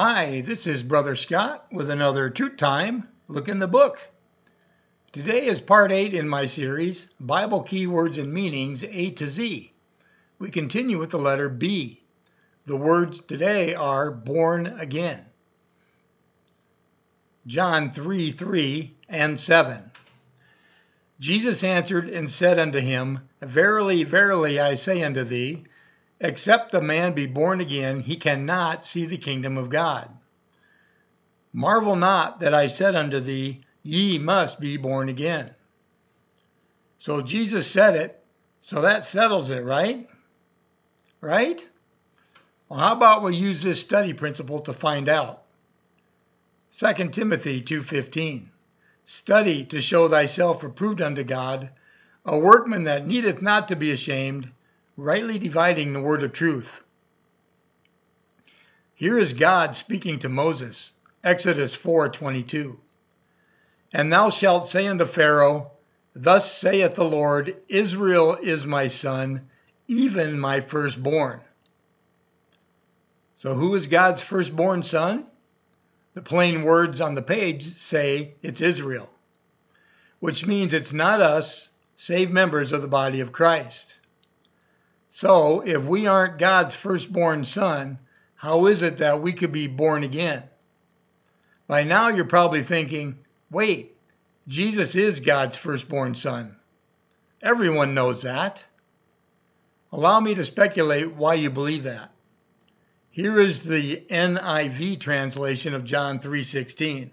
Hi, this is Brother Scott with another Truth Time Look in the Book. Today is part 8 in my series, Bible Keywords and Meanings A to Z. We continue with the letter B. The words today are born again. John 3 3 and 7. Jesus answered and said unto him, Verily, verily, I say unto thee, Except a man be born again, he cannot see the kingdom of God. Marvel not that I said unto thee, Ye must be born again. So Jesus said it, so that settles it, right? Right? Well, how about we use this study principle to find out? 2 Timothy 2:15 Study to show thyself approved unto God, a workman that needeth not to be ashamed, rightly dividing the word of truth. Here is God speaking to Moses, Exodus 4:22. And thou shalt say unto Pharaoh, Thus saith the Lord, Israel is my son, even my firstborn. So who is God's firstborn son? The plain words on the page say it's Israel, which means it's not us, save members of the body of Christ. So, if we aren't God's firstborn son, how is it that we could be born again? By now, you're probably thinking, wait, Jesus is God's firstborn son. Everyone knows that. Allow me to speculate why you believe that. Here is the NIV translation of John 3:16.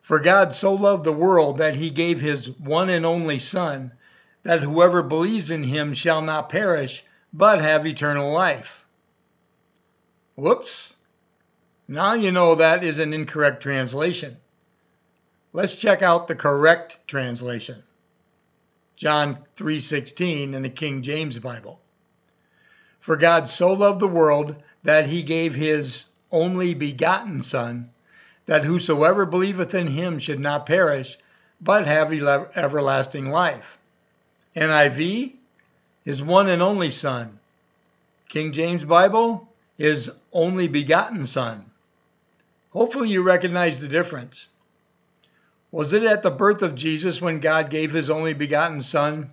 For God so loved the world that he gave his one and only son that whoever believes in him shall not perish, but have eternal life. Whoops. Now you know that is an incorrect translation. Let's check out the correct translation. John 3:16 in the King James Bible. For God so loved the world that he gave his only begotten son that whosoever believeth in him should not perish but have everlasting life. NIV, his one and only Son. King James Bible, his only begotten Son. Hopefully, you recognize the difference. Was it at the birth of Jesus when God gave his only begotten Son?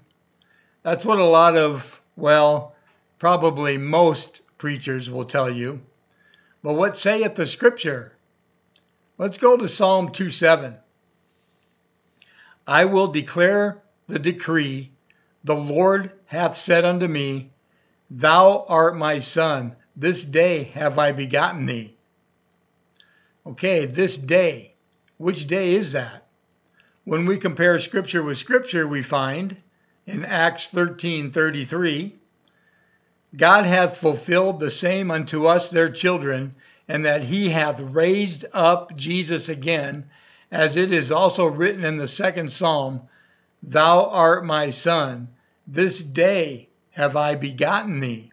That's what a lot of, well, probably most preachers will tell you. But what saith the scripture? Let's go to Psalm 2:7. I will declare the decree the Lord hath said unto me, Thou art my son, this day have I begotten thee. Okay, this day. Which day is that? When we compare scripture with scripture, we find in Acts 13:33, God hath fulfilled the same unto us their children, and that he hath raised up Jesus again, as it is also written in the second psalm, Thou art my son, this day have I begotten thee.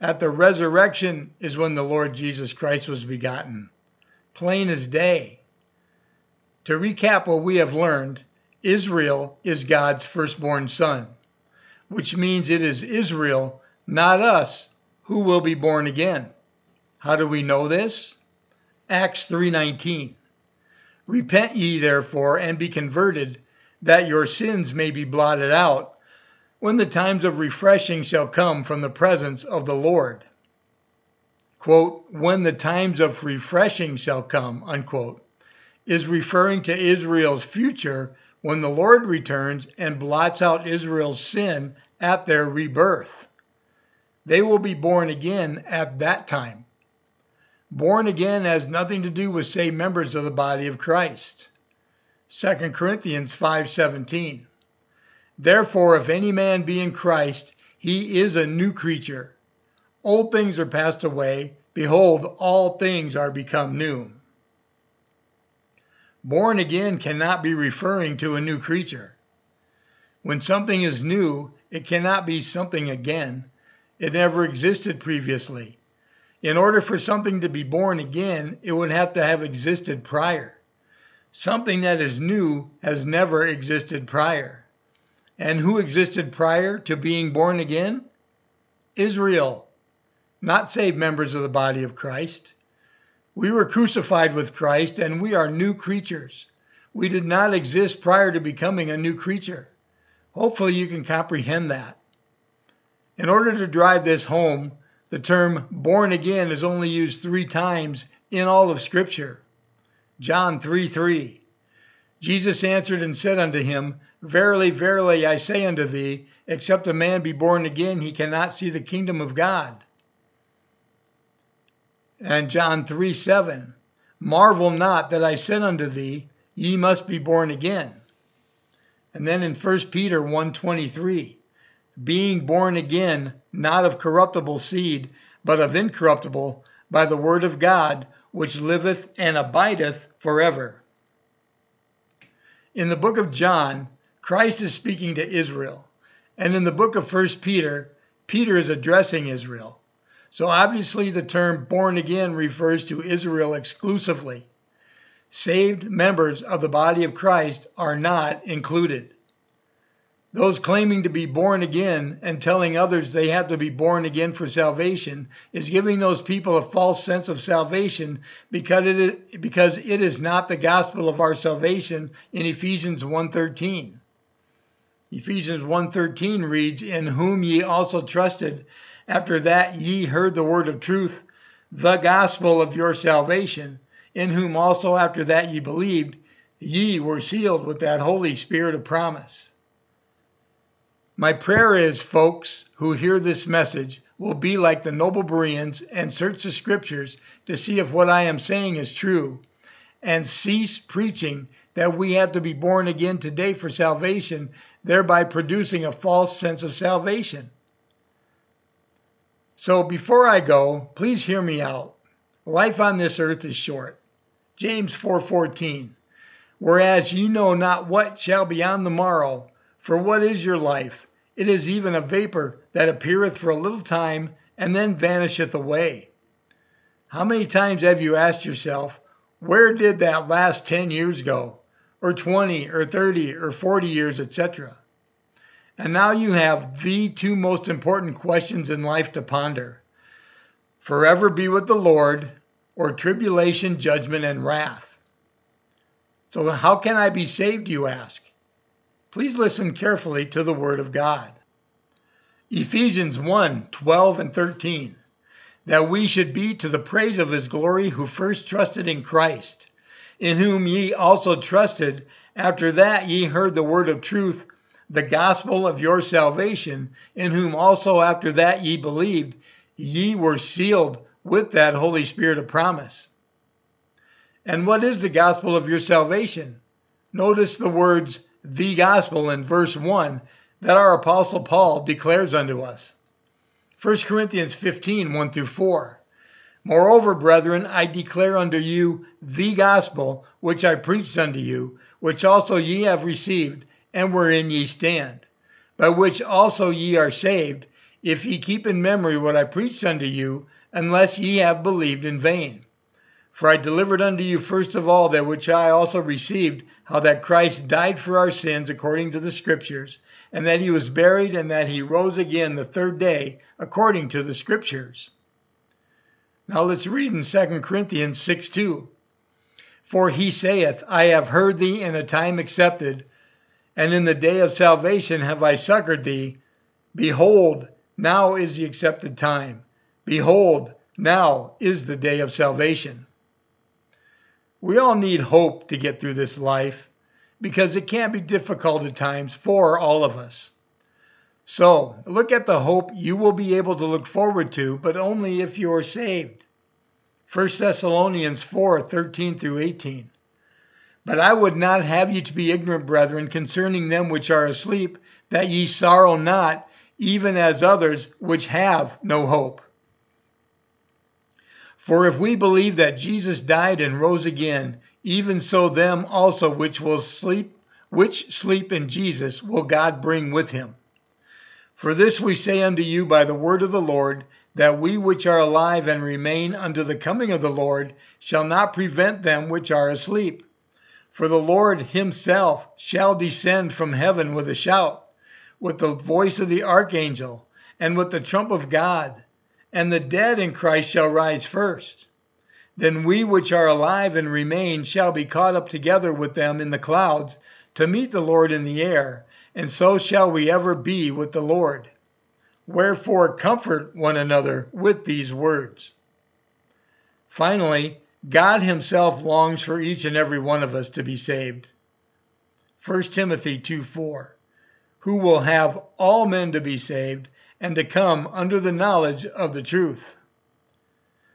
At the resurrection is when the Lord Jesus Christ was begotten, plain as day. To recap what we have learned, Israel is God's firstborn son, which means it is Israel, not us, who will be born again. How do we know this? Acts 3:19. Repent ye therefore and be converted that your sins may be blotted out, when the times of refreshing shall come from the presence of the Lord. Quote, when the times of refreshing shall come, unquote, is referring to Israel's future when the Lord returns and blots out Israel's sin at their rebirth. They will be born again at that time. Born again has nothing to do with saved members of the body of Christ. 2 Corinthians 5:17. Therefore if any man be in Christ, he is a new creature. Old things are passed away, behold all things are become new. Born again cannot be referring to a new creature. When something is new, it cannot be something again. It never existed previously. In order for something to be born again, it would have to have existed prior. Something that is new has never existed prior. And who existed prior to being born again? Israel. not saved members of the body of Christ. We were crucified with Christ and we are new creatures. We did not exist prior to becoming a new creature. Hopefully, you can comprehend that. In order to drive this home, the term born again is only used three times in all of Scripture. John 3 3. Jesus answered and said unto him, Verily, verily, I say unto thee, except a man be born again, he cannot see the kingdom of God. And John 3 7. Marvel not that I said unto thee, Ye must be born again. And then in 1 Peter 1:23, being born again, not of corruptible seed, but of incorruptible, by the word of God, which liveth and abideth forever. In the book of John, Christ is speaking to Israel. And in the book of 1 Peter, Peter is addressing Israel. So obviously, the term born again refers to Israel exclusively. Saved members of the body of Christ are not included. Those claiming to be born again and telling others they have to be born again for salvation is giving those people a false sense of salvation because it is, because it is not the gospel of our salvation in Ephesians 1:13. Ephesians 1:13 reads, "In whom ye also trusted, after that ye heard the word of truth, the gospel of your salvation, in whom also after that ye believed, ye were sealed with that Holy Spirit of promise." My prayer is, folks who hear this message will be like the noble Bereans and search the scriptures to see if what I am saying is true, and cease preaching that we have to be born again today for salvation, thereby producing a false sense of salvation. So before I go, please hear me out. Life on this earth is short. James 4:14. Whereas ye know not what shall be on the morrow, for what is your life? It is even a vapor that appeareth for a little time and then vanisheth away. How many times have you asked yourself, where did that last 10 years go? Or 20, or 30, or 40 years, etc. And now you have the two most important questions in life to ponder forever be with the Lord, or tribulation, judgment, and wrath. So, how can I be saved, you ask? Please listen carefully to the Word of God. Ephesians 1 12 and 13. That we should be to the praise of his glory who first trusted in Christ, in whom ye also trusted, after that ye heard the word of truth, the gospel of your salvation, in whom also after that ye believed, ye were sealed with that Holy Spirit of promise. And what is the gospel of your salvation? Notice the words the gospel in verse 1 that our apostle Paul declares unto us. 1 Corinthians 15 1 through 4. Moreover, brethren, I declare unto you the gospel which I preached unto you, which also ye have received, and wherein ye stand, by which also ye are saved, if ye keep in memory what I preached unto you, unless ye have believed in vain. For I delivered unto you first of all that which I also received, how that Christ died for our sins according to the Scriptures, and that he was buried, and that he rose again the third day according to the Scriptures. Now let's read in 2 Corinthians 6 2. For he saith, I have heard thee in a time accepted, and in the day of salvation have I succored thee. Behold, now is the accepted time. Behold, now is the day of salvation. We all need hope to get through this life because it can be difficult at times for all of us. So, look at the hope you will be able to look forward to, but only if you are saved. 1 Thessalonians 4 13 through 18. But I would not have you to be ignorant, brethren, concerning them which are asleep, that ye sorrow not, even as others which have no hope. For if we believe that Jesus died and rose again, even so them also which will sleep which sleep in Jesus will God bring with him. For this we say unto you by the word of the Lord, that we which are alive and remain unto the coming of the Lord shall not prevent them which are asleep. For the Lord himself shall descend from heaven with a shout, with the voice of the archangel, and with the trump of God and the dead in Christ shall rise first. Then we which are alive and remain shall be caught up together with them in the clouds to meet the Lord in the air, and so shall we ever be with the Lord. Wherefore comfort one another with these words. Finally, God himself longs for each and every one of us to be saved. 1 Timothy 2 4, who will have all men to be saved and to come under the knowledge of the truth.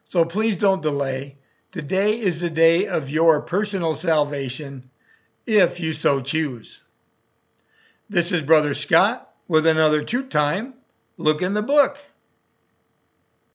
So please don't delay. Today is the day of your personal salvation, if you so choose. This is Brother Scott with another Truth Time look in the book.